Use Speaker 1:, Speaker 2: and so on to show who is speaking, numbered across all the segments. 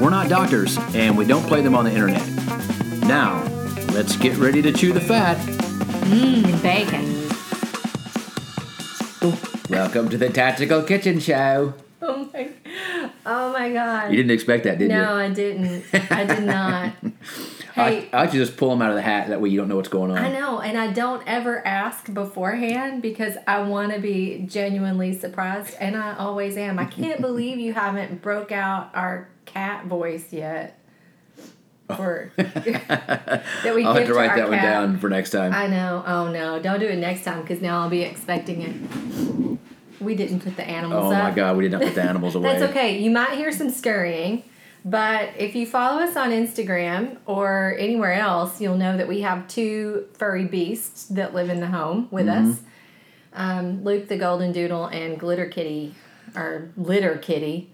Speaker 1: We're not doctors, and we don't play them on the internet. Now, let's get ready to chew the fat.
Speaker 2: Mmm, bacon.
Speaker 1: Welcome to the Tactical Kitchen Show.
Speaker 2: Oh my, oh my God.
Speaker 1: You didn't expect that, did
Speaker 2: no,
Speaker 1: you?
Speaker 2: No, I didn't. I did not.
Speaker 1: I,
Speaker 2: Hey,
Speaker 1: I like to just pull them out of the hat. That way you don't know what's going on.
Speaker 2: I know, and I don't ever ask beforehand because I want to be genuinely surprised, and I always am. I can't believe you haven't broke out our cat voice yet. For that we
Speaker 1: I'll have to write that one down for next time.
Speaker 2: I know. Oh no! Don't do it next time because now I'll be expecting it. We didn't put the animals
Speaker 1: oh
Speaker 2: up.
Speaker 1: my god, we did not put the animals away.
Speaker 2: That's okay. You might hear some scurrying, but if you follow us on Instagram or anywhere else, you'll know that we have two furry beasts that live in the home with
Speaker 1: Mm-hmm.
Speaker 2: us. Um, Luke the Golden Doodle and Glitter Kitty, or Litter Kitty.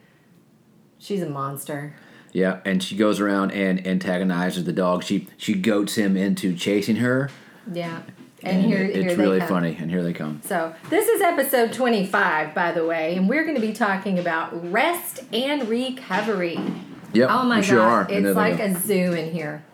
Speaker 2: She's a monster.
Speaker 1: Yeah, and she goes around and antagonizes the dog. She she goats him into chasing her.
Speaker 2: Yeah. And, here,
Speaker 1: it-
Speaker 2: here
Speaker 1: it's really
Speaker 2: come.
Speaker 1: funny. And here they come.
Speaker 2: So, this is episode 25, by the way, and we're going to be talking about rest and recovery.
Speaker 1: Yep,
Speaker 2: Oh my
Speaker 1: we sure
Speaker 2: god,
Speaker 1: are.
Speaker 2: It's like a zoo in here.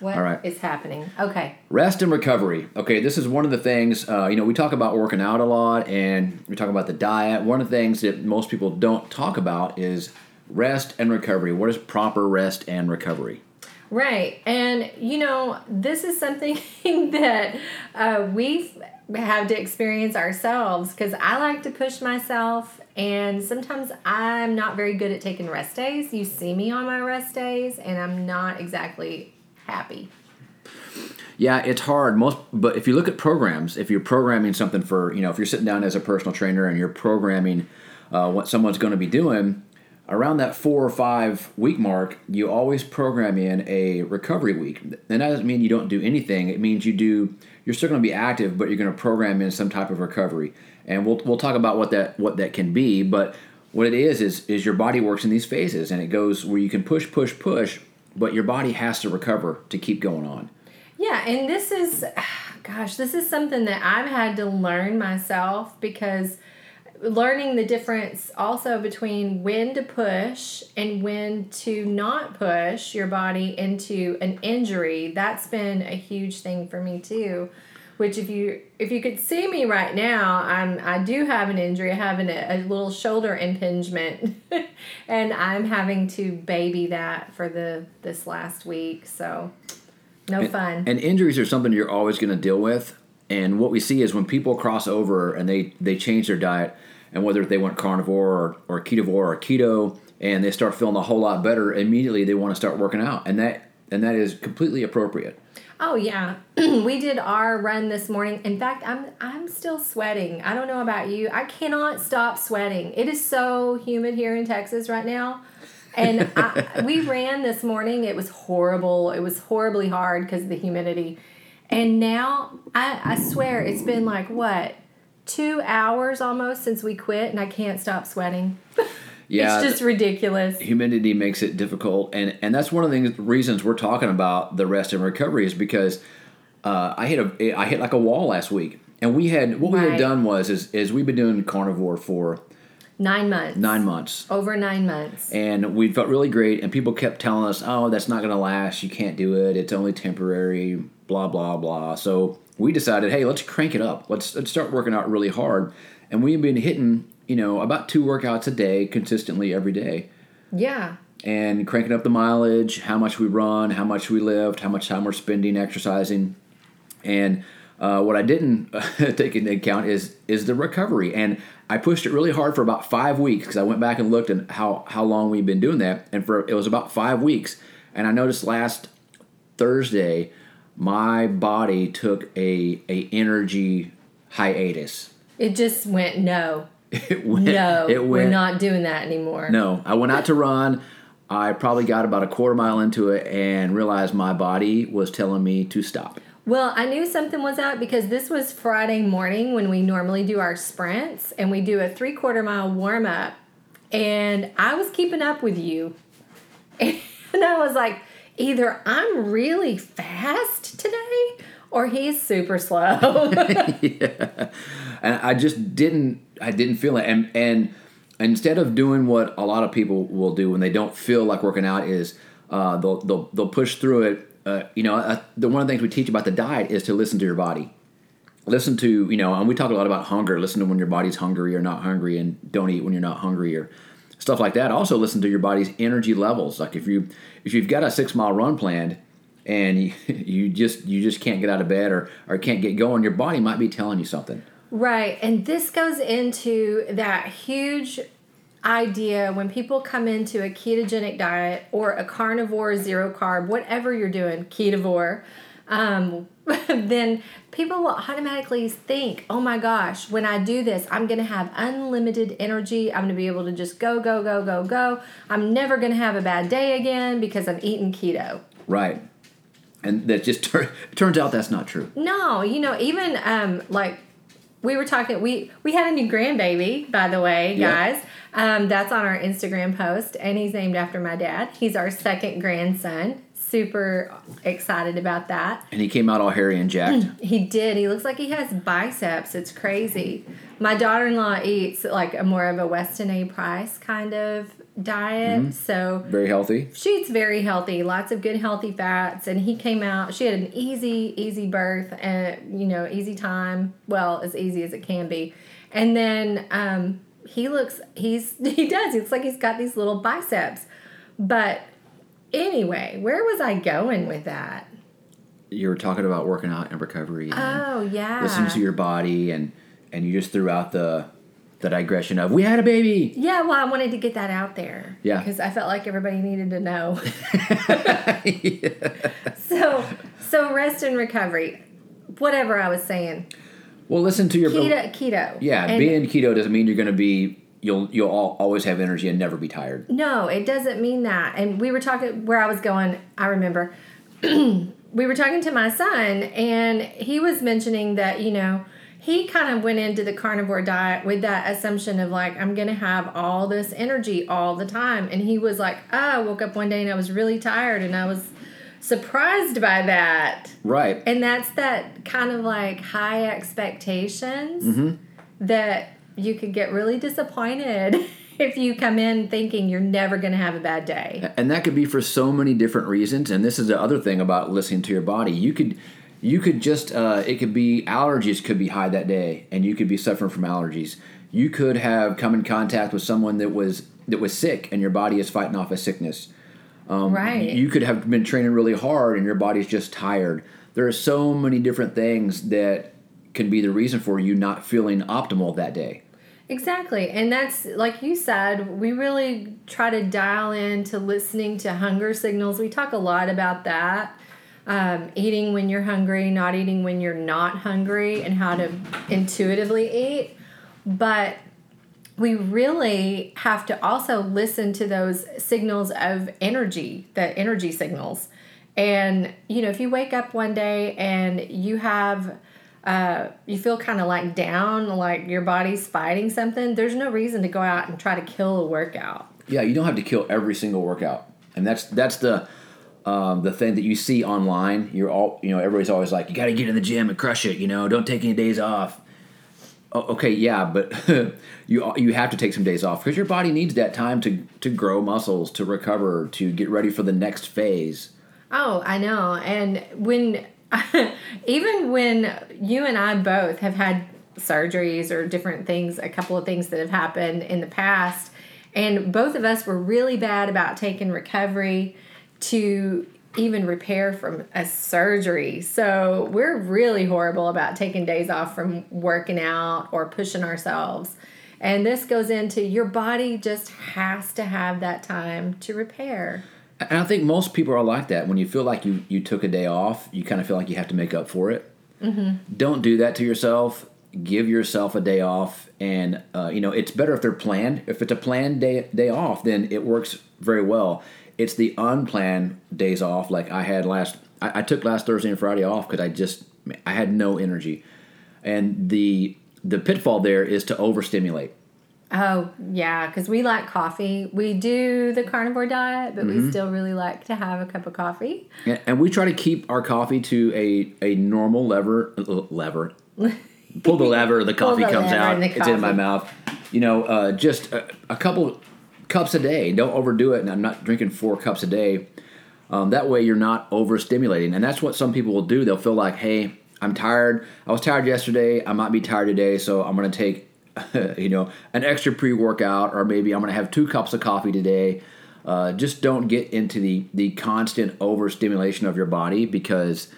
Speaker 2: What is
Speaker 1: All right.
Speaker 2: happening? Okay.
Speaker 1: Rest and recovery. Okay, this is one of the things, uh, you know, we talk about working out a lot and we talk about the diet. One of the things that most people don't talk about is rest and recovery. What is proper rest and recovery?
Speaker 2: Right. And, you know, this is something that uh, we've had to experience ourselves because I like to push myself, and sometimes I'm not very good at taking rest days. You see me on my rest days, and I'm not exactly happy.
Speaker 1: Yeah, it's hard. Most, but if you look at programs, if you're programming something for, you know, if you're sitting down as a personal trainer and you're programming uh, what someone's going to be doing, around that four or five week mark, you always program in a recovery week. And that doesn't mean you don't do anything. It means you do. You're still going to be active, but you're going to program in some type of recovery. And we'll we'll talk about what that what that can be. But what it is is is your body works in these phases, and it goes where you can push, push, push, but your body has to recover to keep going on.
Speaker 2: Yeah, and this is, gosh, this is something that I've had to learn myself because learning the difference also between when to push and when to not push your body into an injury that's been a huge thing for me too which if you if you could see me right now i'm i do have an injury i have an, a little shoulder impingement and i'm having to baby that for the this last week so no fun
Speaker 1: And injuries are something you're always going to deal with. And what we see is when people cross over and they, they change their diet, and whether they went carnivore or, or ketovore or keto, and they start feeling a whole lot better, immediately they want to start working out, and that and that is completely appropriate.
Speaker 2: Oh yeah, we did our run this morning. In fact, I'm I'm still sweating. I don't know about you. I cannot stop sweating. It is so humid here in Texas right now. And I, we ran this morning. It was horrible. It was horribly hard because of the humidity. And now I, I swear it's been like what two hours almost since we quit, and I can't stop sweating.
Speaker 1: Yeah,
Speaker 2: it's just ridiculous.
Speaker 1: humidity makes it difficult, and and that's one of the reasons we're talking about the rest and recovery is because uh, I hit a I hit like a wall last week, and we had what we had done was is is we've been doing carnivore for
Speaker 2: Nine months.
Speaker 1: nine months.
Speaker 2: Over nine months.
Speaker 1: and we felt really great and people kept telling us oh that's not going to last you can't do it it's only temporary blah blah blah so we decided hey let's crank it up let's, let's start working out really hard and we've been hitting you know about two workouts a day consistently every day
Speaker 2: Yeah.
Speaker 1: and cranking up the mileage how much we run how much we lift how much time we're spending exercising and uh, what I didn't take into account is is the recovery, and I pushed it really hard for about five weeks because I went back and looked at how how long we've been doing that, and for it was about five weeks, and I noticed last Thursday my body took a a energy hiatus.
Speaker 2: It just went no.
Speaker 1: It went,
Speaker 2: No,
Speaker 1: it went,
Speaker 2: we're not doing that anymore.
Speaker 1: No, I went out to run. I probably got about a quarter mile into it and realized my body was telling me to stop.
Speaker 2: Well, I knew something was up because this was Friday morning when we normally do our sprints and we do a three quarter mile warm up. And I was keeping up with you. And I was like, either I'm really fast today or he's super slow.
Speaker 1: yeah. And I just didn't I didn't feel it. And and instead of doing what a lot of people will do when they don't feel like working out is uh, they'll, they'll they'll push through it. Uh, you know, uh, the one of the things we teach about the diet is to listen to your body. Listen to you know, and we talk a lot about hunger. Listen to when your body's hungry or not hungry, and don't eat when you're not hungry or stuff like that. Also, listen to your body's energy levels. Like if you if you've got a six mile run planned and you, you just you just can't get out of bed or or can't get going, your body might be telling you something.
Speaker 2: Right. And this goes into that huge idea when people come into a ketogenic diet or a carnivore, zero carb, whatever you're doing, ketovore, um, then people will automatically think, oh my gosh, when I do this, I'm going to have unlimited energy. I'm going to be able to just go, go, go, go, go. I'm never going to have a bad day again because I'm eating keto.
Speaker 1: Right. And that just tur- turns out that's not true.
Speaker 2: No, you know, even um, like we were talking we we had a new grandbaby by the way guys. Um, that's on our instagram post and he's named after my dad. He's our second grandson super excited about that
Speaker 1: And he came out all hairy and jacked.
Speaker 2: he did he looks like he has biceps it's crazy my daughter-in-law eats like a more of a weston a price kind of diet so
Speaker 1: Very healthy.
Speaker 2: she eats very healthy, lots of good healthy fats, and he came out. She had an easy, easy birth, and you know, easy time. Well, as easy as it can be. And then um, he looks, he's he does. He looks like he's got these little biceps. But anyway, where was I going with that?
Speaker 1: You were talking about working out and recovery and
Speaker 2: Oh yeah,
Speaker 1: listening to your body and and you just threw out the the digression of we had a baby.
Speaker 2: yeah. Well, I wanted to get that out there.
Speaker 1: Yeah.
Speaker 2: because I felt like everybody needed to know. So, so rest and recovery. Whatever I was saying.
Speaker 1: Well, listen to your
Speaker 2: keto keto
Speaker 1: Yeah,
Speaker 2: And
Speaker 1: being keto doesn't mean you're going to be you'll you'll al- always have energy and never be tired.
Speaker 2: no it doesn't mean that and we were talking where i was going i remember we were talking to my son and he was mentioning that you know he kind of went into the carnivore diet with that assumption of like i'm gonna have all this energy all the time and he was like oh, i woke up one day and i was really tired and i was surprised by that
Speaker 1: Right.
Speaker 2: And that's that kind of like high expectations
Speaker 1: Mm-hmm.
Speaker 2: that you could get really disappointed if you come in thinking you're never going to have a bad day.
Speaker 1: and that could be for so many different reasons and this is the other thing about listening to your body you could you could just uh, it could be allergies could be high that day and you could be suffering from allergies you could have come in contact with someone that was that was sick and your body is fighting off a sickness
Speaker 2: right.
Speaker 1: you could have been training really hard and your body's just tired there are so many different things that can be the reason for you not feeling optimal that day
Speaker 2: exactly. And that's like you said, we really try to dial in to listening to hunger signals. We talk a lot about that. Um, eating when you're hungry, not eating when you're not hungry, and how to intuitively eat. But we really have to also listen to those signals of energy, the energy signals. And, you know, if you wake up one day and you have, uh, you feel kind of like down, like your body's fighting something, there's no reason to go out and try to kill a workout.
Speaker 1: Yeah, you don't have to kill every single workout, and that's that's the um, the thing that you see online. You're all you know. Everybody's always like, you got to get in the gym and crush it. You know, don't take any days off. Oh, okay, yeah, but you you have to take some days off because your body needs that time to to grow muscles, to recover, to get ready for the next phase.
Speaker 2: Oh, I know. And when, even when you and I both have had surgeries or different things, a couple of things that have happened in the past, and both of us were really bad about taking recovery to even repair from a surgery. So we're really horrible about taking days off from working out or pushing ourselves. And this goes into your body just has to have that time to repair.
Speaker 1: And I think most people are like that. When you feel like you, you took a day off, you kind of feel like you have to make up for it. Mm-hmm. Don't do that to yourself. give yourself a day off, and uh, you know it's better if they're planned. If it's a planned day day off, then it works very well. It's the unplanned days off, like I had last. I, I took last Thursday and Friday off because I just I had no energy, and the the pitfall there is to overstimulate.
Speaker 2: Oh, yeah, because we like coffee. We do the carnivore diet, but
Speaker 1: Mm-hmm.
Speaker 2: we still really like to have a cup of coffee.
Speaker 1: And, we try to keep our coffee to a, a normal lever lever. Pull the lever, the coffee
Speaker 2: the
Speaker 1: comes out.
Speaker 2: the
Speaker 1: It's in my mouth. You know, uh, just a, a couple cups a day. Don't overdo it. And I'm not drinking four cups a day. Um, that way, you're not overstimulating. And that's what some people will do. They'll feel like, hey, I'm tired. I was tired yesterday. I might be tired today, so I'm going to take, you know, an extra pre-workout, or maybe I'm going to have two cups of coffee today. Uh, just don't get into the the constant overstimulation of your body because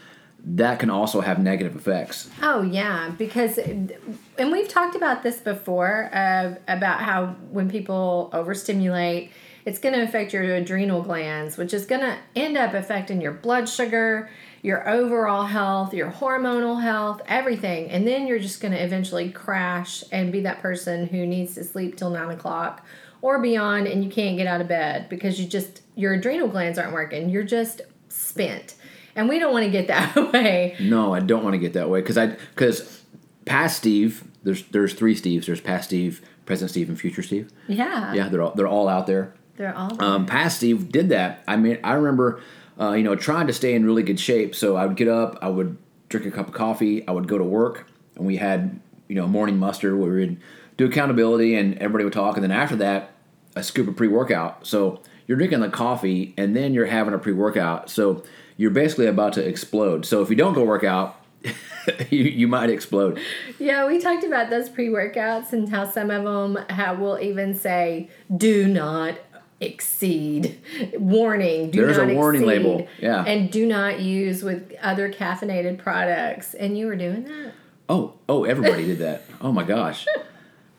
Speaker 1: that can also have negative effects.
Speaker 2: Oh yeah, because and we've talked about this before uh, about how when people overstimulate, it's going to affect your adrenal glands, which is going to end up affecting your blood sugar, your overall health, your hormonal health, everything, and then you're just going to eventually crash and be that person who needs to sleep till nine o'clock or beyond, and you can't get out of bed because you just your adrenal glands aren't working. You're just spent. And we don't want to get that way.
Speaker 1: No, I don't want to get that way because I because past Steve, there's there's three Steves. There's past Steve, present Steve, and future Steve.
Speaker 2: Yeah.
Speaker 1: Yeah, they're all they're all out there.
Speaker 2: They're all
Speaker 1: Um, past Steve did that. I mean, I remember, uh, you know, trying to stay in really good shape. So I would get up, I would drink a cup of coffee, I would go to work, and we had, you know, morning muster where we would do accountability, and everybody would talk, and then after that, a scoop of pre-workout. So you're drinking the coffee, and then you're having a pre-workout. So you're basically about to explode. So if you don't go work out, you, you might explode.
Speaker 2: Yeah, we talked about those pre workouts and how some of them have, will even say, do not exceed. Warning, do
Speaker 1: There's a warning
Speaker 2: exceed,
Speaker 1: label, yeah.
Speaker 2: And do not use with other caffeinated products. And you were doing that?
Speaker 1: Oh, oh, everybody did that. Oh my gosh.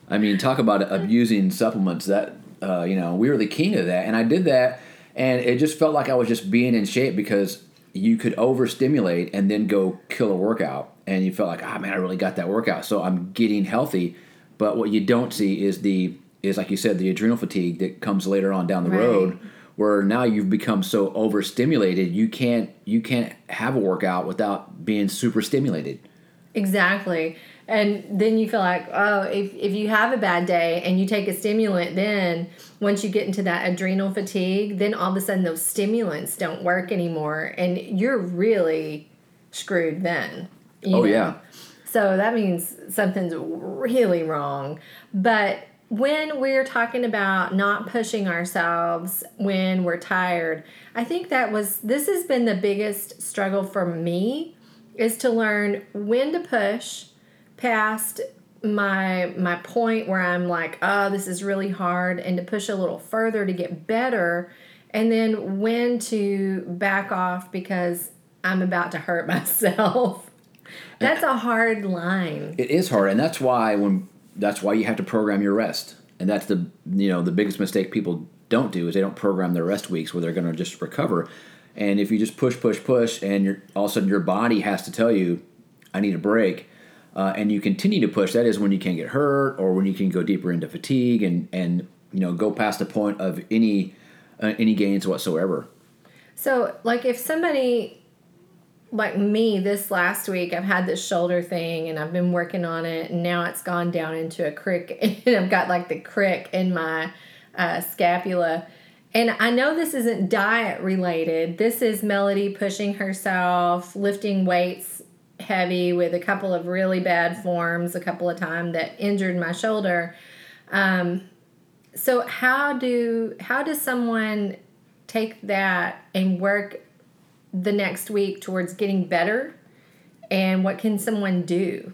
Speaker 1: I mean, talk about abusing supplements. That uh, you know, we were the king of that, and I did that, and it just felt like I was just being in shape because you could overstimulate and then go kill a workout, and you felt like, ah, man, I really got that workout, so I'm getting healthy. But what you don't see is the is like you said, the adrenal fatigue that comes later on down the
Speaker 2: Right.
Speaker 1: road, where now you've become so overstimulated, you can't you can't have a workout without being super stimulated.
Speaker 2: Exactly. And then you feel like, oh, if, if you have a bad day and you take a stimulant, then once you get into that adrenal fatigue, then all of a sudden those stimulants don't work anymore. And you're really screwed then.
Speaker 1: Oh,
Speaker 2: know?
Speaker 1: yeah.
Speaker 2: So that means something's really wrong. But when we're talking about not pushing ourselves when we're tired, I think that was this has been the biggest struggle for me is to learn when to push past my my point where I'm like, oh, this is really hard and to push a little further to get better and then when to back off because I'm about to hurt myself. That's a hard line.
Speaker 1: It is hard, and that's why when that's why you have to program your rest, and that's the you know the biggest mistake people don't do is they don't program their rest weeks where they're going to just recover, and if you just push, push, push, and you're all of a sudden your body has to tell you, I need a break, uh, and you continue to push. That is when you can get hurt or when you can go deeper into fatigue and and you know go past the point of any uh, any gains whatsoever.
Speaker 2: So, like, if somebody like me this last week, I've had this shoulder thing and I've been working on it, and now it's gone down into a crick, and I've got like the crick in my uh, scapula. And I know this isn't diet related. This is Melody pushing herself, lifting weights heavy with a couple of really bad forms a couple of times that injured my shoulder. Um, so how do how does someone take that and work the next week towards getting better? And what can someone do?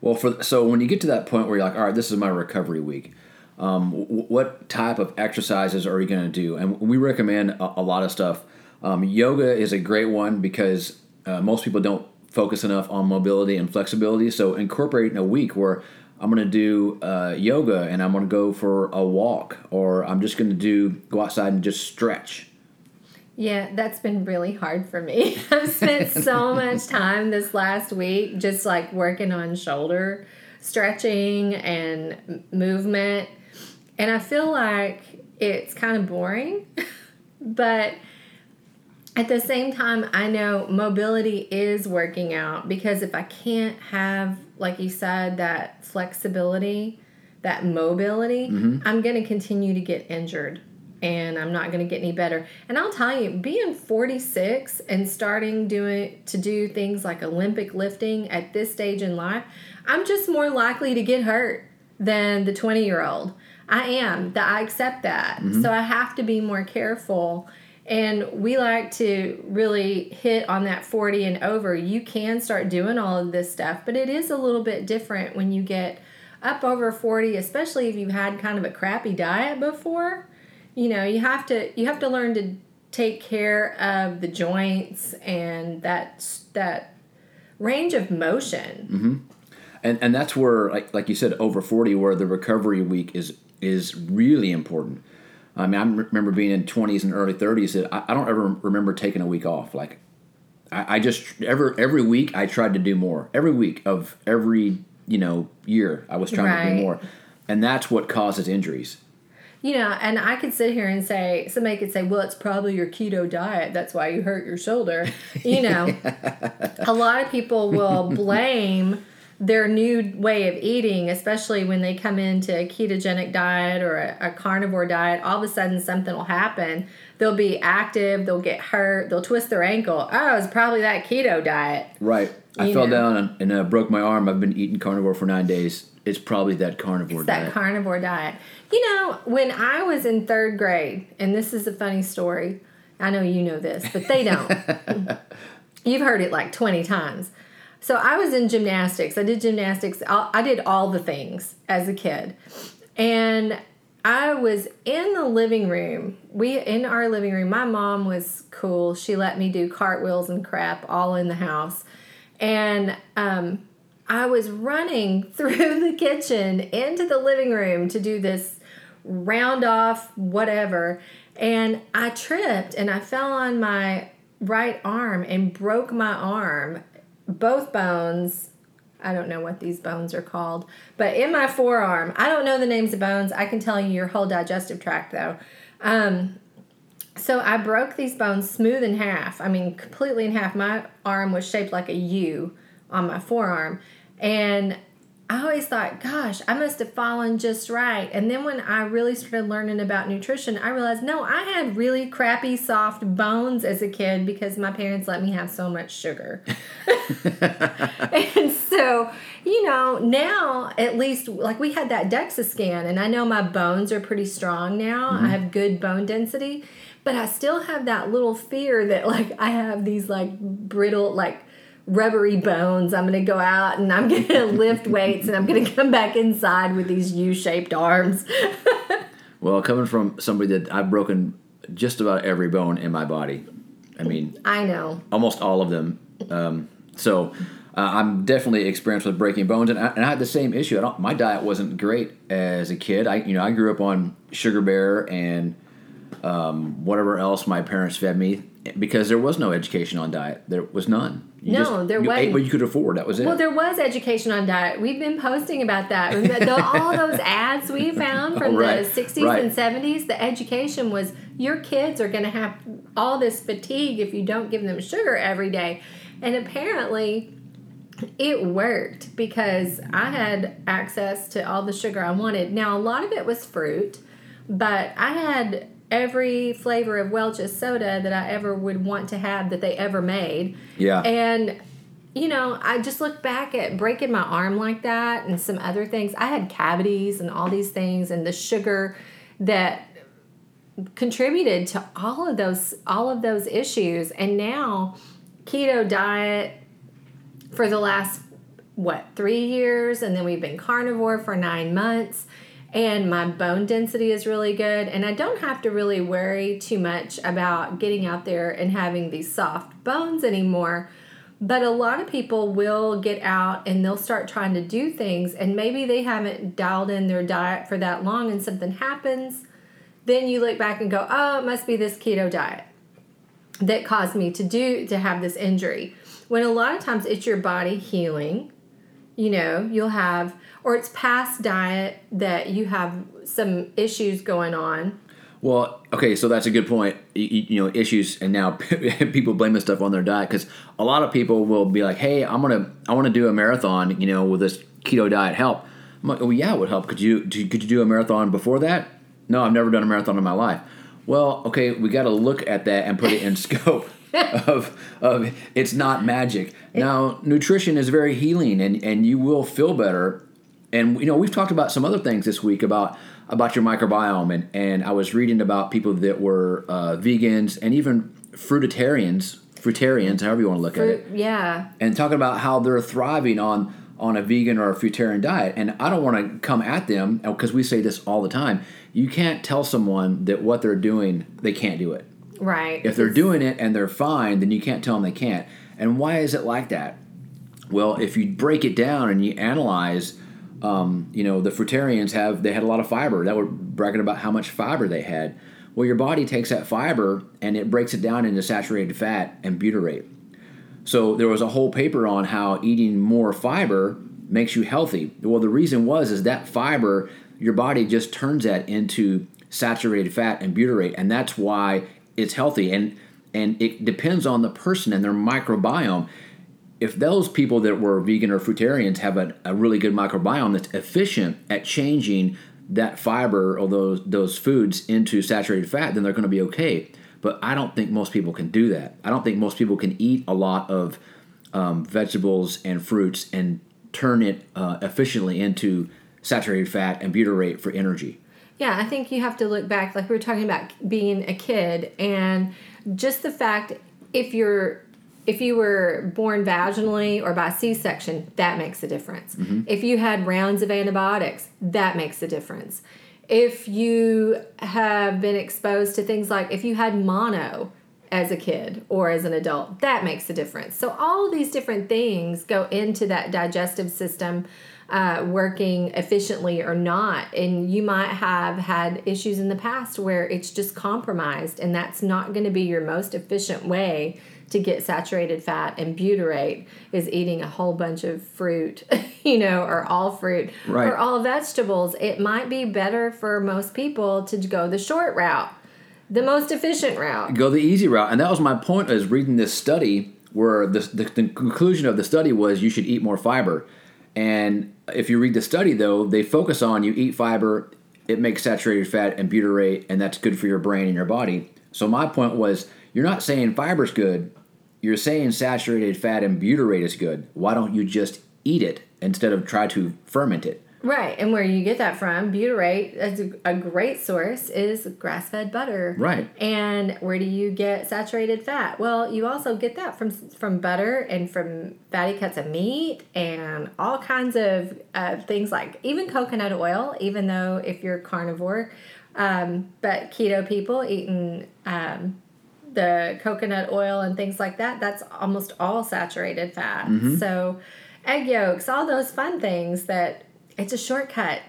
Speaker 1: Well, for so when you get to that point where you're like, all right, this is my recovery week. Um, what type of exercises are you going to do? And we recommend a, a lot of stuff. Um, yoga is a great one because uh, most people don't focus enough on mobility and flexibility. So incorporating a week where I'm going to do uh, yoga and I'm going to go for a walk, or I'm just going to do go outside and just stretch.
Speaker 2: Yeah, that's been really hard for me. I've spent so much time this last week just like working on shoulder stretching and movement. And I feel like it's kind of boring, but at the same time, I know mobility is working out because if I can't have, like you said, that flexibility, that mobility, mm-hmm. I'm going to continue to get injured and I'm not going to get any better. And I'll tell you, being 46 and starting doing to do things like Olympic lifting at this stage in life, I'm just more likely to get hurt than the 20 year old. I am. That I accept that. Mm-hmm. So I have to be more careful. And we like to really hit on that 40 and over. You can start doing all of this stuff, but it is a little bit different when you get up over 40, especially if you've had kind of a crappy diet before you know you have to you have to learn to take care of the joints and that that range of motion.
Speaker 1: Mm-hmm. and and that's where like like you said over 40 where the recovery week is is really important. I mean i remember being in 20s and early 30s that I, I don't ever remember taking a week off. Like I, I just every every week i tried to do more. Every week of every you know year i was trying right. to do more. And that's what causes injuries
Speaker 2: you know, and I could sit here and say, somebody could say, well, it's probably your keto diet. That's why you hurt your shoulder. You know, a lot of people will blame their new way of eating, especially when they come into a ketogenic diet or a, a, carnivore diet, all of a sudden something will happen. They'll be active, they'll get hurt, they'll twist their ankle. Oh, it's probably that keto diet.
Speaker 1: Right. I fell know? down and, and uh, broke my arm. I've been eating carnivore for nine days. It's probably that carnivore
Speaker 2: it's
Speaker 1: diet.
Speaker 2: That carnivore diet. You know, when I was in third grade, and this is a funny story. I know you know this, but they don't. You've heard it like 20 times. So I was in gymnastics. I did gymnastics. I did all the things as a kid. And I was in the living room. We in our living room. My mom was cool. She let me do cartwheels and crap all in the house. And um, I was running through the kitchen into the living room to do this round off whatever. And I tripped and I fell on my right arm and broke my arm, both bones. I don't know what these bones are called, but in my forearm, I don't know the names of bones. I can tell you your whole digestive tract though. Um, so I broke these bones smooth in half. I mean, completely in half. My arm was shaped like a U on my forearm. And I always thought, gosh, I must have fallen just right. And then when I really started learning about nutrition, I realized, no, I had really crappy, soft bones as a kid because my parents let me have so much sugar. and so, you know, now at least, like we had that DEXA scan, and I know my bones are pretty strong now. Mm-hmm. I have good bone density, but I still have that little fear that, like, I have these, like, brittle, like, rubbery bones. I'm going to go out and I'm going to lift weights and I'm going to come back inside with these U shaped arms.
Speaker 1: well, coming from somebody that I've broken just about every bone in my body. I mean,
Speaker 2: I know
Speaker 1: almost all of them. Um, so uh, I'm definitely experienced with breaking bones, and I, and I had the same issue. my diet wasn't great as a kid. I you know I grew up on sugar bear and um, whatever else my parents fed me because there was no education on diet. There was none. You
Speaker 2: no,
Speaker 1: just,
Speaker 2: there was.
Speaker 1: Ate what you could afford. That was it.
Speaker 2: Well, there was education on diet. We've been posting about that. the, all those ads we found from oh, right, the 60s right. and 70s, the education was your kids are going to have all this fatigue if you don't give them sugar every day. And apparently, it worked because I had access to all the sugar I wanted. Now, a lot of it was fruit, but I had every flavor of Welch's soda that I ever would want to have that they ever made.
Speaker 1: Yeah.
Speaker 2: And you know, I just look back at breaking my arm like that and some other things. I had cavities and all these things and the sugar that contributed to all of those all of those issues and now keto diet for the last what 3 years and then we've been carnivore for 9 months and my bone density is really good. And i don't have to really worry too much about getting out there and having these soft bones anymore. But a lot of people will get out and they'll start trying to do things. And maybe they haven't dialed in their diet for that long and something happens. Then you look back and go oh it must be this keto diet that caused me to do to have this injury. When a lot of times it's your body healing, you know, you'll have or it's past diet that you have some issues going on.
Speaker 1: Well, okay, so that's a good point. You, you know, issues, and now people blame this stuff on their diet because a lot of people will be like, "Hey, I'm gonna, I want to do a marathon. You know, with this keto diet help?" I'm like, "Oh yeah, it would help. Could you, could you do a marathon before that?" No, I've never done a marathon in my life. Well, okay, we got to look at that and put it in scope of of it's not magic. Now, nutrition is very healing, and and you will feel better. And you know, we've talked about some other things this week about about your microbiome, and and I was reading about people that were uh, vegans and even fruitarians, fruitarians, however you want to look
Speaker 2: Fruit,
Speaker 1: at it,
Speaker 2: yeah.
Speaker 1: and talking about how they're thriving on on a vegan or a fruitarian diet. And I don't want to come at them because we say this all the time. You can't tell someone that what they're doing they can't do it.
Speaker 2: Right.
Speaker 1: If they're doing it and they're fine, then you can't tell them they can't. And why is it like that? Well, if you break it down and you analyze, um, you know, the fruitarians have they had a lot of fiber. That were bragging about how much fiber they had. Well, your body takes that fiber and it breaks it down into saturated fat and butyrate. So there was a whole paper on how eating more fiber makes you healthy. Well, the reason was is that fiber your body just turns that into saturated fat and butyrate, and that's why it's healthy. And and it depends on the person and their microbiome. If those people that were vegan or fruitarians have a, a really good microbiome that's efficient at changing that fiber or those those foods into saturated fat, then they're going to be okay. But I don't think most people can do that. I don't think most people can eat a lot of um, vegetables and fruits and turn it uh, efficiently into saturated fat and butyrate for energy.
Speaker 2: Yeah, I think you have to look back, like we were talking about being a kid, and just the fact if you're if you were born vaginally or by C-section, that makes a difference. Mm-hmm. If you had rounds of antibiotics, that makes a difference. If you have been exposed to things like if you had mono as a kid or as an adult, that makes a difference. So all these different things go into that digestive system uh, working efficiently or not. And you might have had issues in the past where it's just compromised, and that's not going to be your most efficient way to get saturated fat and butyrate is eating a whole bunch of fruit, you know, or all fruit
Speaker 1: Right.
Speaker 2: or all vegetables. It might be better for most people to go the short route, the most efficient route.
Speaker 1: go the easy route. And that was my point is reading this study where the, the, the conclusion of the study was you should eat more fiber. And if you read the study though, they focus on you eat fiber, it makes saturated fat and butyrate, and that's good for your brain and your body. So my point was you're not saying fiber's good, you're saying saturated fat and butyrate is good. Why don't you just eat it instead of try to ferment it?
Speaker 2: Right, and where you get that from, butyrate, as a, great source, is grass fed butter.
Speaker 1: Right.
Speaker 2: And where do you get saturated fat? Well, you also get that from from butter and from fatty cuts of meat and all kinds of uh, things like even coconut oil. Even though if you're carnivore, um, but keto people eating um, the coconut oil and things like that, that's almost all saturated fat. So, egg yolks, all those fun things that it's a shortcut.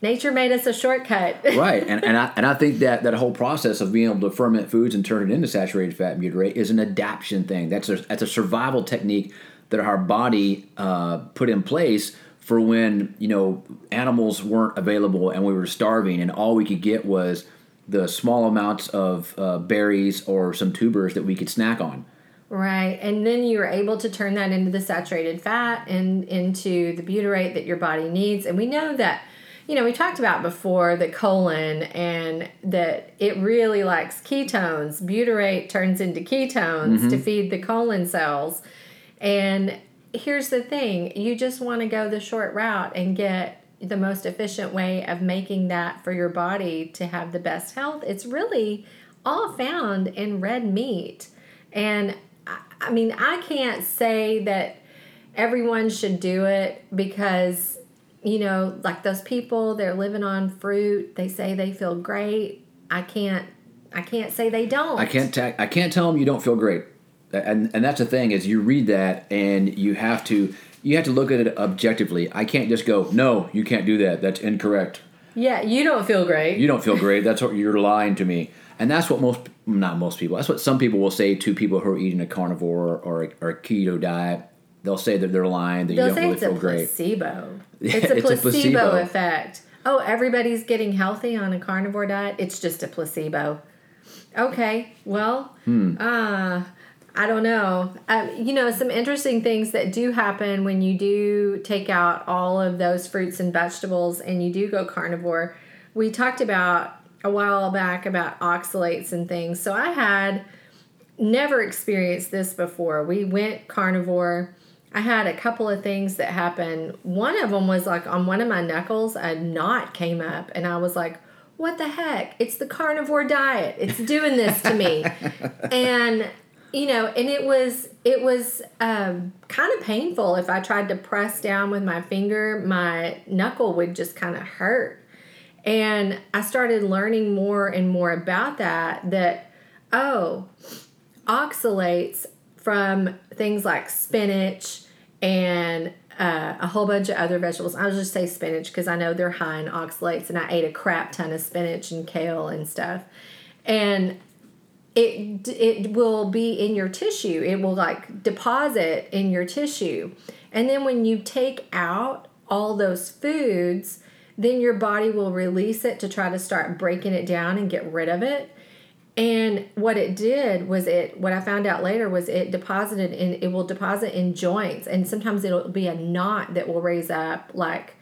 Speaker 2: Nature made us a shortcut.
Speaker 1: right, and and I, and I think that that whole process of being able to ferment foods and turn it into saturated fat and butyrate is an adaptation thing. That's a that's a survival technique that our body uh, put in place for when you know animals weren't available and we were starving and all we could get was the small amounts of uh, berries or some tubers that we could snack on.
Speaker 2: Right. And then you're able to turn that into the saturated fat and into the butyrate that your body needs. And we know that, you know, we talked about before the colon and that it really likes ketones. Butyrate turns into ketones to mm-hmm. feed the colon cells. And here's the thing you just want to go the short route and get the most efficient way of making that for your body to have the best health. It's really all found in red meat. And I, mean, I can't say that everyone should do it because, you know, like those people, they're living on fruit. They say they feel great. I can't. I can't say they don't.
Speaker 1: I can't ta- I can't tell them you don't feel great, and and that's the thing is you read that and you have to you have to look at it objectively. I can't just go no, you can't do that. That's incorrect.
Speaker 2: Yeah, you don't feel great.
Speaker 1: You don't feel great. That's what you're lying to me. And that's what most, not most people, that's what some people will say to people who are eating a carnivore or a, or a keto diet. They'll say that they're lying, that
Speaker 2: They'll
Speaker 1: you don't really
Speaker 2: it's
Speaker 1: feel
Speaker 2: a
Speaker 1: great.
Speaker 2: placebo. It's a
Speaker 1: it's a
Speaker 2: placebo
Speaker 1: placebo.
Speaker 2: effect. Oh, everybody's getting healthy on a carnivore diet. It's just a placebo. Okay, well,
Speaker 1: Hmm.
Speaker 2: uh, I don't know. Um, you know, some interesting things that do happen when you do take out all of those fruits and vegetables and you do go carnivore. We talked about a while back about oxalates and things. So I had never experienced this before. We went carnivore. I had a couple of things that happened. One of them was like on one of my knuckles, a knot came up, and I was like, what the heck? It's the carnivore diet. It's doing this to me. and you know, and it was it was um, kind of painful. If I tried to press down with my finger, my knuckle would just kind of hurt. And I started learning more and more about that. That oh, oxalates from things like spinach and uh, a whole bunch of other vegetables. I'll just say spinach because I know they're high in oxalates, and I ate a crap ton of spinach and kale and stuff. And it it will be in your tissue. It will like deposit in your tissue, and then when you take out all those foods, then your body will release it to try to start breaking it down and get rid of it. And what it did was it what I found out later was it deposited in it will deposit in joints and sometimes it'll be a knot that will raise up like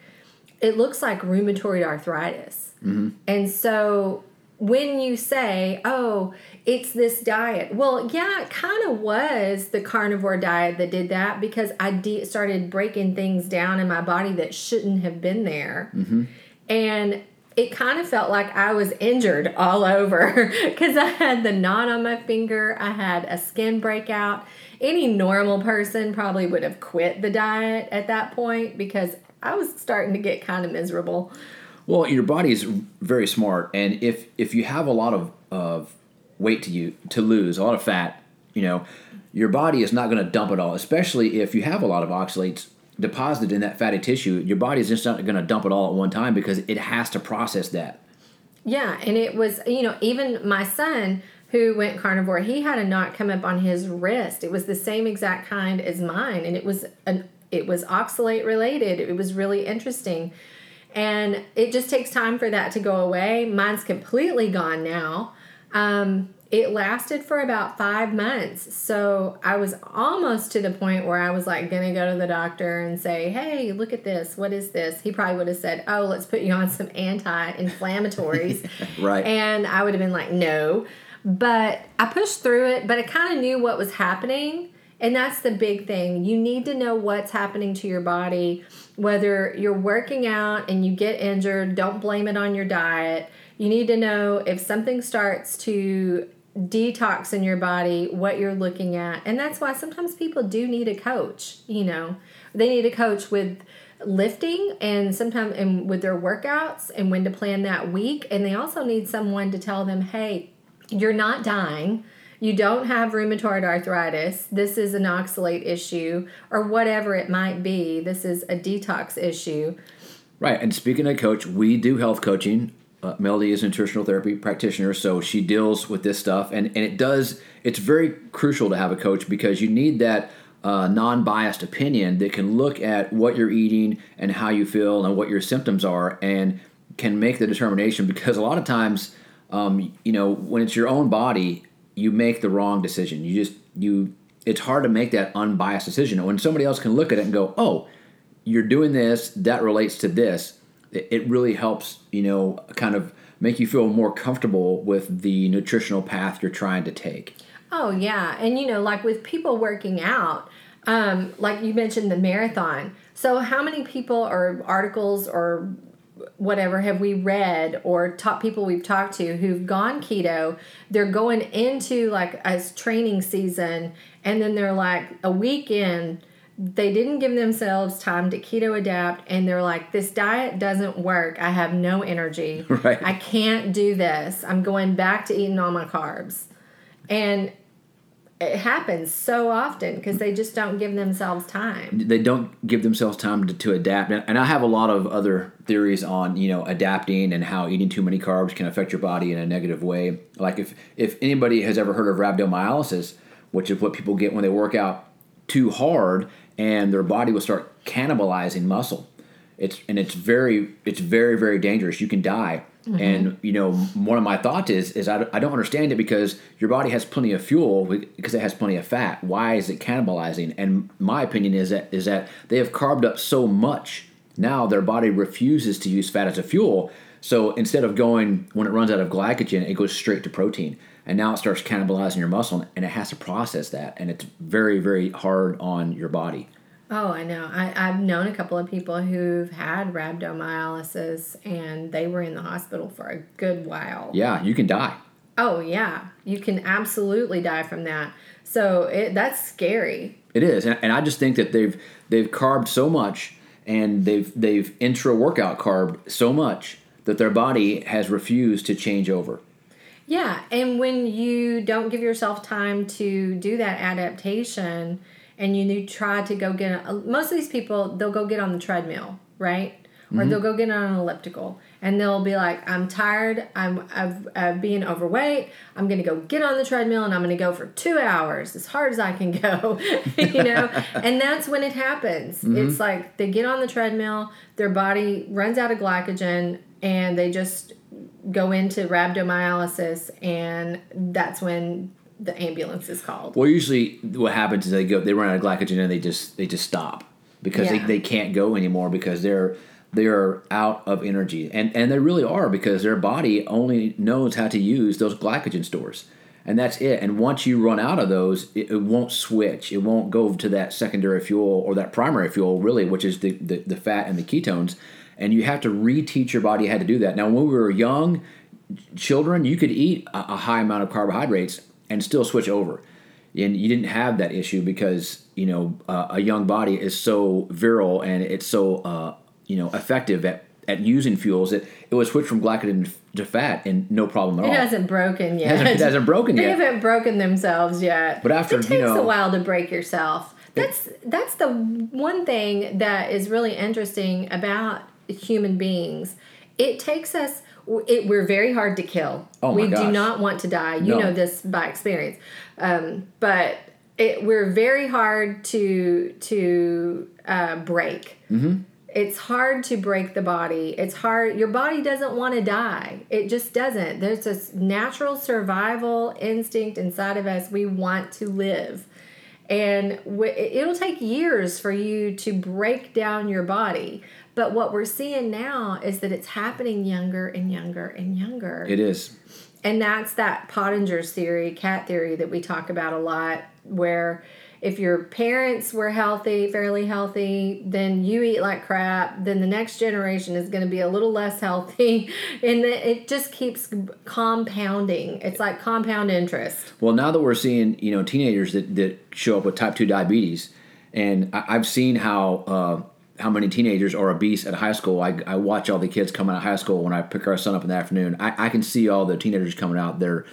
Speaker 2: it looks like rheumatoid arthritis. Mm-hmm. And so when you say, "Oh, it's this diet," well, yeah, it kind of was the carnivore diet that did that because I de- started breaking things down in my body that shouldn't have been there, mm-hmm. and it kind of felt like I was injured all over because I had the knot on my finger, I had a skin breakout. Any normal person probably would have quit the diet at that point because I was starting to get kind of miserable.
Speaker 1: Well, your body is very smart, and if if you have a lot of, of weight to you to lose, a lot of fat, you know, your body is not going to dump it all. Especially if you have a lot of oxalates deposited in that fatty tissue, your body is just not going to dump it all at one time because it has to process that.
Speaker 2: Yeah, and it was, you know, even my son who went carnivore, he had a knot come up on his wrist. It was the same exact kind as mine, and it was an it was oxalate related. It was really interesting. And it just takes time for that to go away. Mine's completely gone now. Um, it lasted for about five months. So I was almost to the point where I was like going to go to the doctor and say, hey, look at this. What is this? He probably would have said, oh, let's put you on some anti inflammatories.
Speaker 1: Right.
Speaker 2: And I would have been like, no. But I pushed through it, but I kind of knew what was happening. And that's the big thing. You need to know what's happening to your body. Whether you're working out and you get injured, don't blame it on your diet. You need to know if something starts to detox in your body, what you're looking at. And that's why sometimes people do need a coach, you know. They need a coach with lifting and sometimes and with their workouts and when to plan that week and they also need someone to tell them, "Hey, you're not dying. You don't have rheumatoid arthritis. This is an oxalate issue or whatever it might be. This is a detox issue."
Speaker 1: Right. And speaking of coach, we do health coaching. Uh, Melody is a nutritional therapy practitioner, so she deals with this stuff, and, and it does. It's very crucial to have a coach because you need that uh, non-biased opinion that can look at what you're eating and how you feel and what your symptoms are, and can make the determination. Because a lot of times, um, you know, when it's your own body, you make the wrong decision. You just you. It's hard to make that unbiased decision when somebody else can look at it and go, "Oh, you're doing this. That relates to this." it really helps you know kind of make you feel more comfortable with the nutritional path you're trying to take
Speaker 2: Oh yeah, and you know, like with people working out, um, like you mentioned the marathon. So how many people or articles or whatever have we read or top people we've talked to who've gone keto? They're going into like a training season, and then they're like a weekend. They didn't give themselves time to keto adapt, and they're like, "This diet doesn't work. I have no energy.
Speaker 1: Right.
Speaker 2: I can't do this. I'm going back to eating all my carbs." And it happens so often because they just don't give themselves time.
Speaker 1: they don't give themselves time to, to adapt. And, and i have a lot of other theories on you know adapting and how eating too many carbs can affect your body in a negative way. Like if if anybody has ever heard of rhabdomyolysis which is what people get when they work out too hard and their body will start cannibalizing muscle it's and it's very it's very very dangerous. You can die. Mm-hmm. And you know one of my thoughts is is I, I don't understand it because your body has plenty of fuel because it has plenty of fat. Why is it cannibalizing? And my opinion is that is that they have carbed up so much. Now their body refuses to use fat as a fuel. So instead of going when it runs out of glycogen it goes straight to protein. And now it starts cannibalizing your muscle and it has to process that. And it's very very hard on your body
Speaker 2: Oh, I know. I, I've known a couple of people who've had rhabdomyolysis and they were in the hospital for a good while.
Speaker 1: yeah you can die
Speaker 2: Oh, yeah. You can absolutely die from that. So it, that's scary.
Speaker 1: It is, and, and I just think that they've they've carbed so much, and they've they've intra workout carbed so much that their body has refused to change over.
Speaker 2: Yeah, and when you don't give yourself time to do that adaptation and you try to go get a, most of these people they'll go get on the treadmill, right? Or they'll mm-hmm. go get on an elliptical and they'll be like, I'm tired, I'm being overweight, I'm gonna go get on the treadmill and I'm gonna go for two hours as hard as I can go, you know? and that's when it happens. Mm-hmm. It's like they get on the treadmill, their body runs out of glycogen, and they just go into rhabdomyolysis, and that's when the ambulance is called.
Speaker 1: Well, usually what happens is they go they run out of glycogen and they just they just stop because
Speaker 2: Yeah.
Speaker 1: they, they can't go anymore because they're they're out of energy. And and they really are because their body only knows how to use those glycogen stores. And that's it. And once you run out of those it, it won't switch. It won't go to that secondary fuel or that primary fuel really which is the, the, the fat and the ketones. And you have to reteach your body how to do that. Now when we were young children, you could eat a, a high amount of carbohydrates and still switch over. And you didn't have that issue because you know uh, a young body is so virile and it's so uh, you know effective at, at using fuels that it would switch from glycogen to fat and no problem at all.
Speaker 2: It hasn't broken yet.
Speaker 1: hasn't- it hasn't broken
Speaker 2: they
Speaker 1: yet.
Speaker 2: They haven't broken themselves yet.
Speaker 1: But after,
Speaker 2: it
Speaker 1: you
Speaker 2: takes
Speaker 1: know-
Speaker 2: a while to break yourself. That's that's the one thing that is really interesting about human beings. It takes us. It, we're very hard to kill.
Speaker 1: Oh my
Speaker 2: we do not want to die. You
Speaker 1: No.
Speaker 2: know this by experience. Um, but it, we're very hard to to uh, break.
Speaker 1: Mm-hmm.
Speaker 2: It's hard to break the body. It's hard. Your body doesn't want to die. It just doesn't. There's this natural survival instinct inside of us. We want to live. And w- it'll take years for you to break down your body. But what we're seeing now is that it's happening younger and younger and younger.
Speaker 1: It is.
Speaker 2: And that's that Pottenger's theory, cat theory that we talk about a lot, where if your parents were healthy, fairly healthy, then you eat like crap, then the next generation is going to be a little less healthy. And it just keeps compounding. It's like compound interest.
Speaker 1: Well, now that we're seeing you know teenagers that, that show up with type two diabetes, and I, I've seen how uh, how many teenagers are obese at high school. I, I watch all the kids coming out of high school when I pick our son up in the afternoon. I, I can see all the teenagers coming out. They're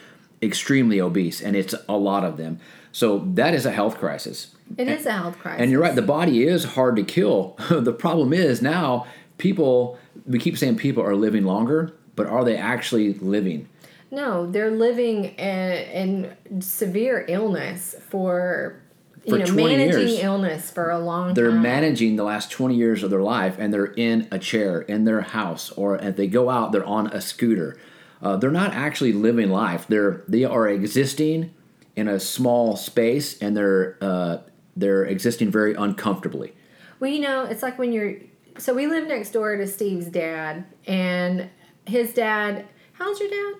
Speaker 1: extremely obese, and it's a lot of them. So that is a health crisis.
Speaker 2: It is a health crisis.
Speaker 1: And you're right, the body is hard to kill. the problem is now people, we keep saying people are living longer, but are they actually living?
Speaker 2: No, they're living in, in severe illness for, you
Speaker 1: For
Speaker 2: know
Speaker 1: 20
Speaker 2: managing
Speaker 1: years.
Speaker 2: illness for a long
Speaker 1: They're
Speaker 2: time.
Speaker 1: managing the last 20 years of their life and they're in a chair in their house or if they go out, they're on a scooter. Uh, they're not actually living life. They're they are existing in a small space and they're uh, they're existing very uncomfortably.
Speaker 2: Well, you know, it's like when you're. So we live next door to Steve's dad, and his dad. How's your dad?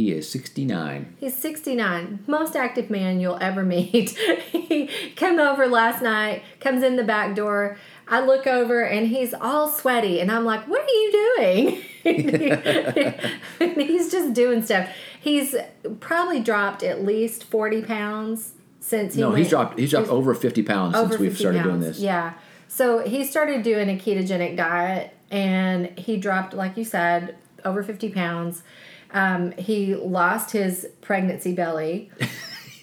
Speaker 1: He is 69.
Speaker 2: He's 69, most active man you'll ever meet. he came over last night, comes in the back door. I look over and he's all sweaty, and I'm like, "What are you doing?" and he's just doing stuff. He's probably dropped at least 40 pounds since he
Speaker 1: No,
Speaker 2: went,
Speaker 1: he's dropped he's dropped over 50 pounds since we've
Speaker 2: 50
Speaker 1: started doing this.
Speaker 2: Yeah. So he started doing a ketogenic diet and he dropped, like you said, over 50 pounds. Um, he lost his pregnancy belly.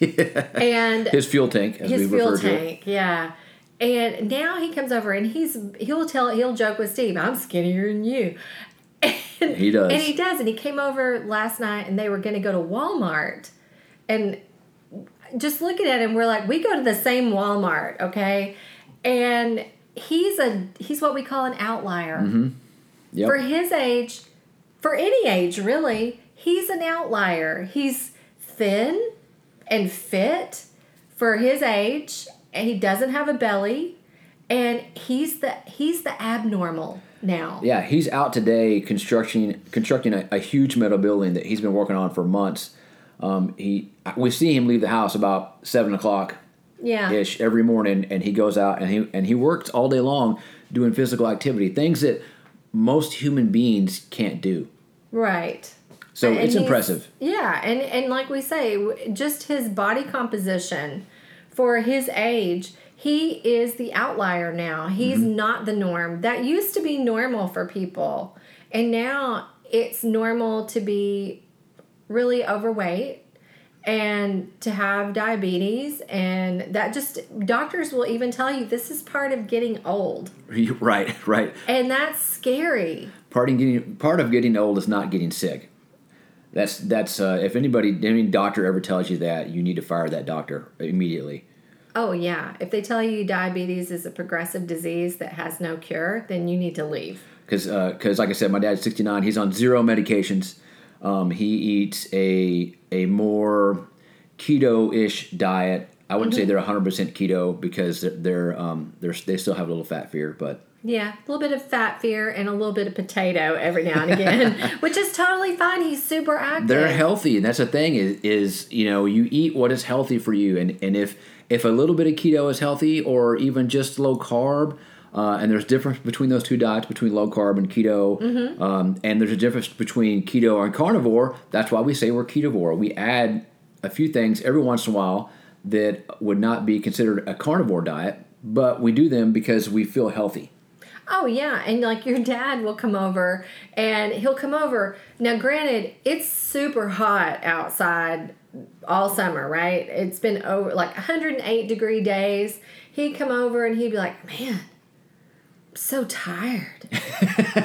Speaker 2: and
Speaker 1: his fuel tank, as
Speaker 2: his
Speaker 1: we
Speaker 2: fuel
Speaker 1: refer to it.
Speaker 2: tank, yeah. And now he comes over and he's he'll tell he'll joke with Steve, I'm skinnier than you. And,
Speaker 1: He does.
Speaker 2: And he does. And he came over last night and they were gonna go to Walmart. And just looking at him, we're like, we go to the same Walmart, okay? And he's a he's what we call an outlier.
Speaker 1: Mm-hmm. Yep.
Speaker 2: For his age, for any age really, he's an outlier. He's thin and fit for his age, and he doesn't have a belly, and he's the he's the abnormal now.
Speaker 1: Yeah, he's out today constructing constructing a, a huge metal building that he's been working on for months. Um, he we see him leave the house about seven o'clock
Speaker 2: Yeah.
Speaker 1: ish every morning, and he goes out and he and he works all day long doing physical activity, things that most human beings can't do.
Speaker 2: Right.
Speaker 1: So
Speaker 2: And
Speaker 1: it's impressive.
Speaker 2: Yeah, and and like we say, just his body composition for his age, he is the outlier now. He's
Speaker 1: Mm-hmm.
Speaker 2: not the norm. That used to be normal for people, and now it's normal to be really overweight and to have diabetes and that just doctors will even tell you this is part of getting old
Speaker 1: Right, right.
Speaker 2: and that's scary
Speaker 1: Part of getting part of getting old is not getting sick. That's that's uh, if anybody any doctor ever tells you that, you need to fire that doctor immediately.
Speaker 2: Oh, yeah. If they tell you diabetes is a progressive disease that has no cure, then you need to leave.
Speaker 1: because because like I said, my dad's sixty nine. He's on zero medications. Um, he eats a a more keto ish diet. I wouldn't say they're one hundred percent keto because they're, they're um they're they still have a little fat fear, but
Speaker 2: Yeah, a little bit of fat fear and a little bit of potato every now and again, which is totally fine. He's super active.
Speaker 1: they're healthy, and that's the thing is is you know you eat what is healthy for you, and and if if a little bit of keto is healthy, or even just low carb. Uh, and there's difference between those two diets between low carb and keto um, and there's a difference between keto and carnivore that's why we say we're ketovore we add a few things every once in a while that would not be considered a carnivore diet but we do them because we feel healthy
Speaker 2: Oh yeah, and like your dad will come over and he'll come over. Now granted, it's super hot outside all summer, right? It's been over like 108 degree days. He'd come over and he'd be like, "Man, so tired."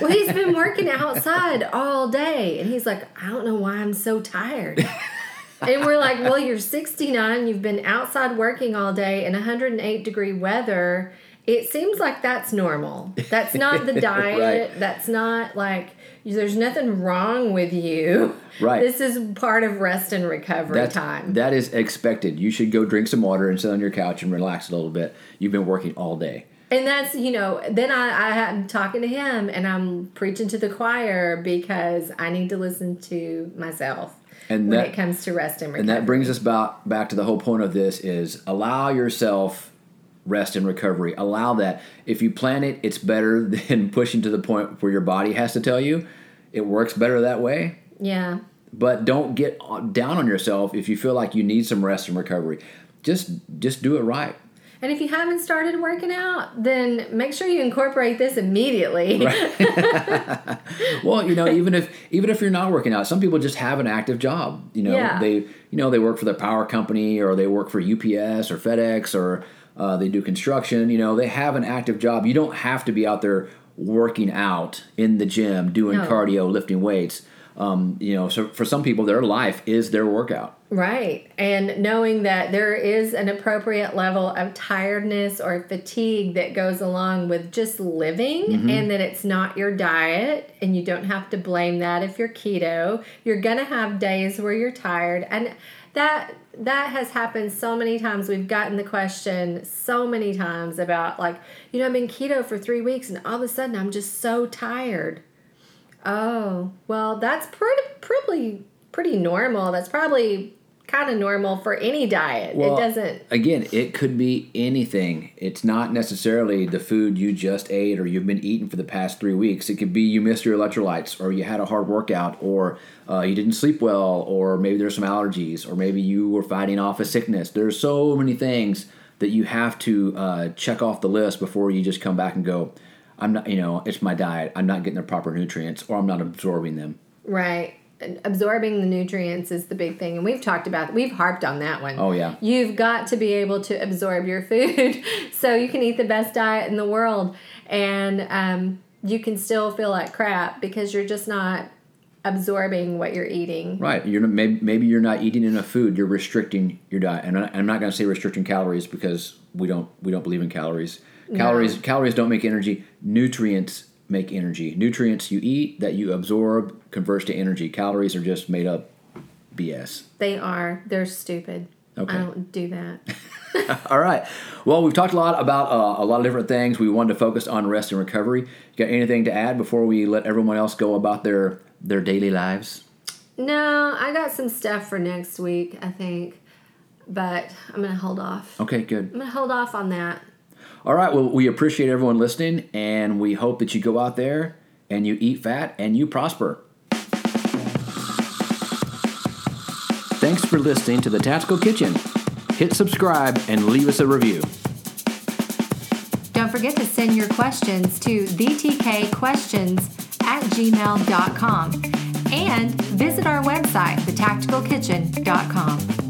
Speaker 2: well, he's been working outside all day and he's like, "I don't know why I'm so tired." And we're like, well, you're 69, you've been outside working all day in 108 degree weather. It seems like that's normal. That's not the diet.
Speaker 1: Right.
Speaker 2: That's not like there's nothing wrong with you.
Speaker 1: Right.
Speaker 2: This is part of rest and recovery
Speaker 1: That's,
Speaker 2: time.
Speaker 1: that is expected you should go drink some water and sit on your couch and relax a little bit you've been working all day
Speaker 2: and that's, you know, then I, I am talking to him and I'm preaching to the choir because I need to listen to myself
Speaker 1: And
Speaker 2: when
Speaker 1: that-
Speaker 2: it comes to rest and recovery.
Speaker 1: And that brings us back back to the whole point of this is allow yourself rest and recovery. Allow that. If you plan it, it's better than pushing to the point where your body has to tell you. It works better that way.
Speaker 2: yeah.
Speaker 1: But don't get uh, down on yourself if you feel like you need some rest and recovery. Just just do it right.
Speaker 2: And if you haven't started working out, then make sure you incorporate this immediately.
Speaker 1: Well, you know, even if even if you're not working out, some people just have an active job. You know,
Speaker 2: Yeah.
Speaker 1: they you know they work for the power company or they work for UPS or FedEx or uh, they do construction. You know, they have an active job. You don't have to be out there working out in the gym, doing
Speaker 2: No.
Speaker 1: cardio, lifting weights. Um, you know, so for some people, their life is their workout.
Speaker 2: Right. And knowing that there is an appropriate level of tiredness or fatigue that goes along with just living and that it's not your diet and you don't have to blame that if you're keto. You're going to have days where you're tired and that that has happened so many times. We've gotten the question so many times about like, you know, I've been keto for 3 weeks and all of a sudden I'm just so tired. Oh, well, that's pretty pretty pretty normal. That's probably kind of normal for any diet.
Speaker 1: Well,
Speaker 2: it doesn't.
Speaker 1: Again, it could be anything. It's not necessarily the food you just ate or you've been eating for the past three weeks. It could be you missed your electrolytes, or you had a hard workout, or uh, you didn't sleep well, or maybe there's some allergies, or maybe you were fighting off a sickness. There's so many things that you have to uh, check off the list before you just come back and go, I'm not, you know, it's my diet. I'm not getting the proper nutrients, or I'm not absorbing them.
Speaker 2: Right. absorbing the nutrients is the big thing and we've talked about we've harped on that one
Speaker 1: Oh, yeah.
Speaker 2: you've got to be able to absorb your food so you can eat the best diet in the world and um, you can still feel like crap because you're just not absorbing what you're eating
Speaker 1: Right. You're maybe, maybe you're not eating enough food. You're restricting your diet, and I'm not going to say restricting calories because we don't we don't believe in calories. Calories calories don't make energy. Nutrients make energy. Nutrients you eat that you absorb converts to energy. Calories are just made up BS.
Speaker 2: they are they're stupid
Speaker 1: Okay.
Speaker 2: i don't do that
Speaker 1: All right. Well, we've talked a lot about uh, a lot of different things. We wanted to focus on rest and recovery. Got anything to add before we let everyone else go about their their daily lives?
Speaker 2: no i got some stuff for next week i think but i'm gonna hold off
Speaker 1: Okay, good.
Speaker 2: i'm gonna hold off on that
Speaker 1: All right. Well, we appreciate everyone listening, and we hope that you go out there and you eat fat and you prosper. Thanks for listening to the Tactical Kitchen. Hit subscribe and leave us a review.
Speaker 2: Don't forget to send your questions to vtkquestions at gmail.com and visit our website, thetacticalkitchen.com.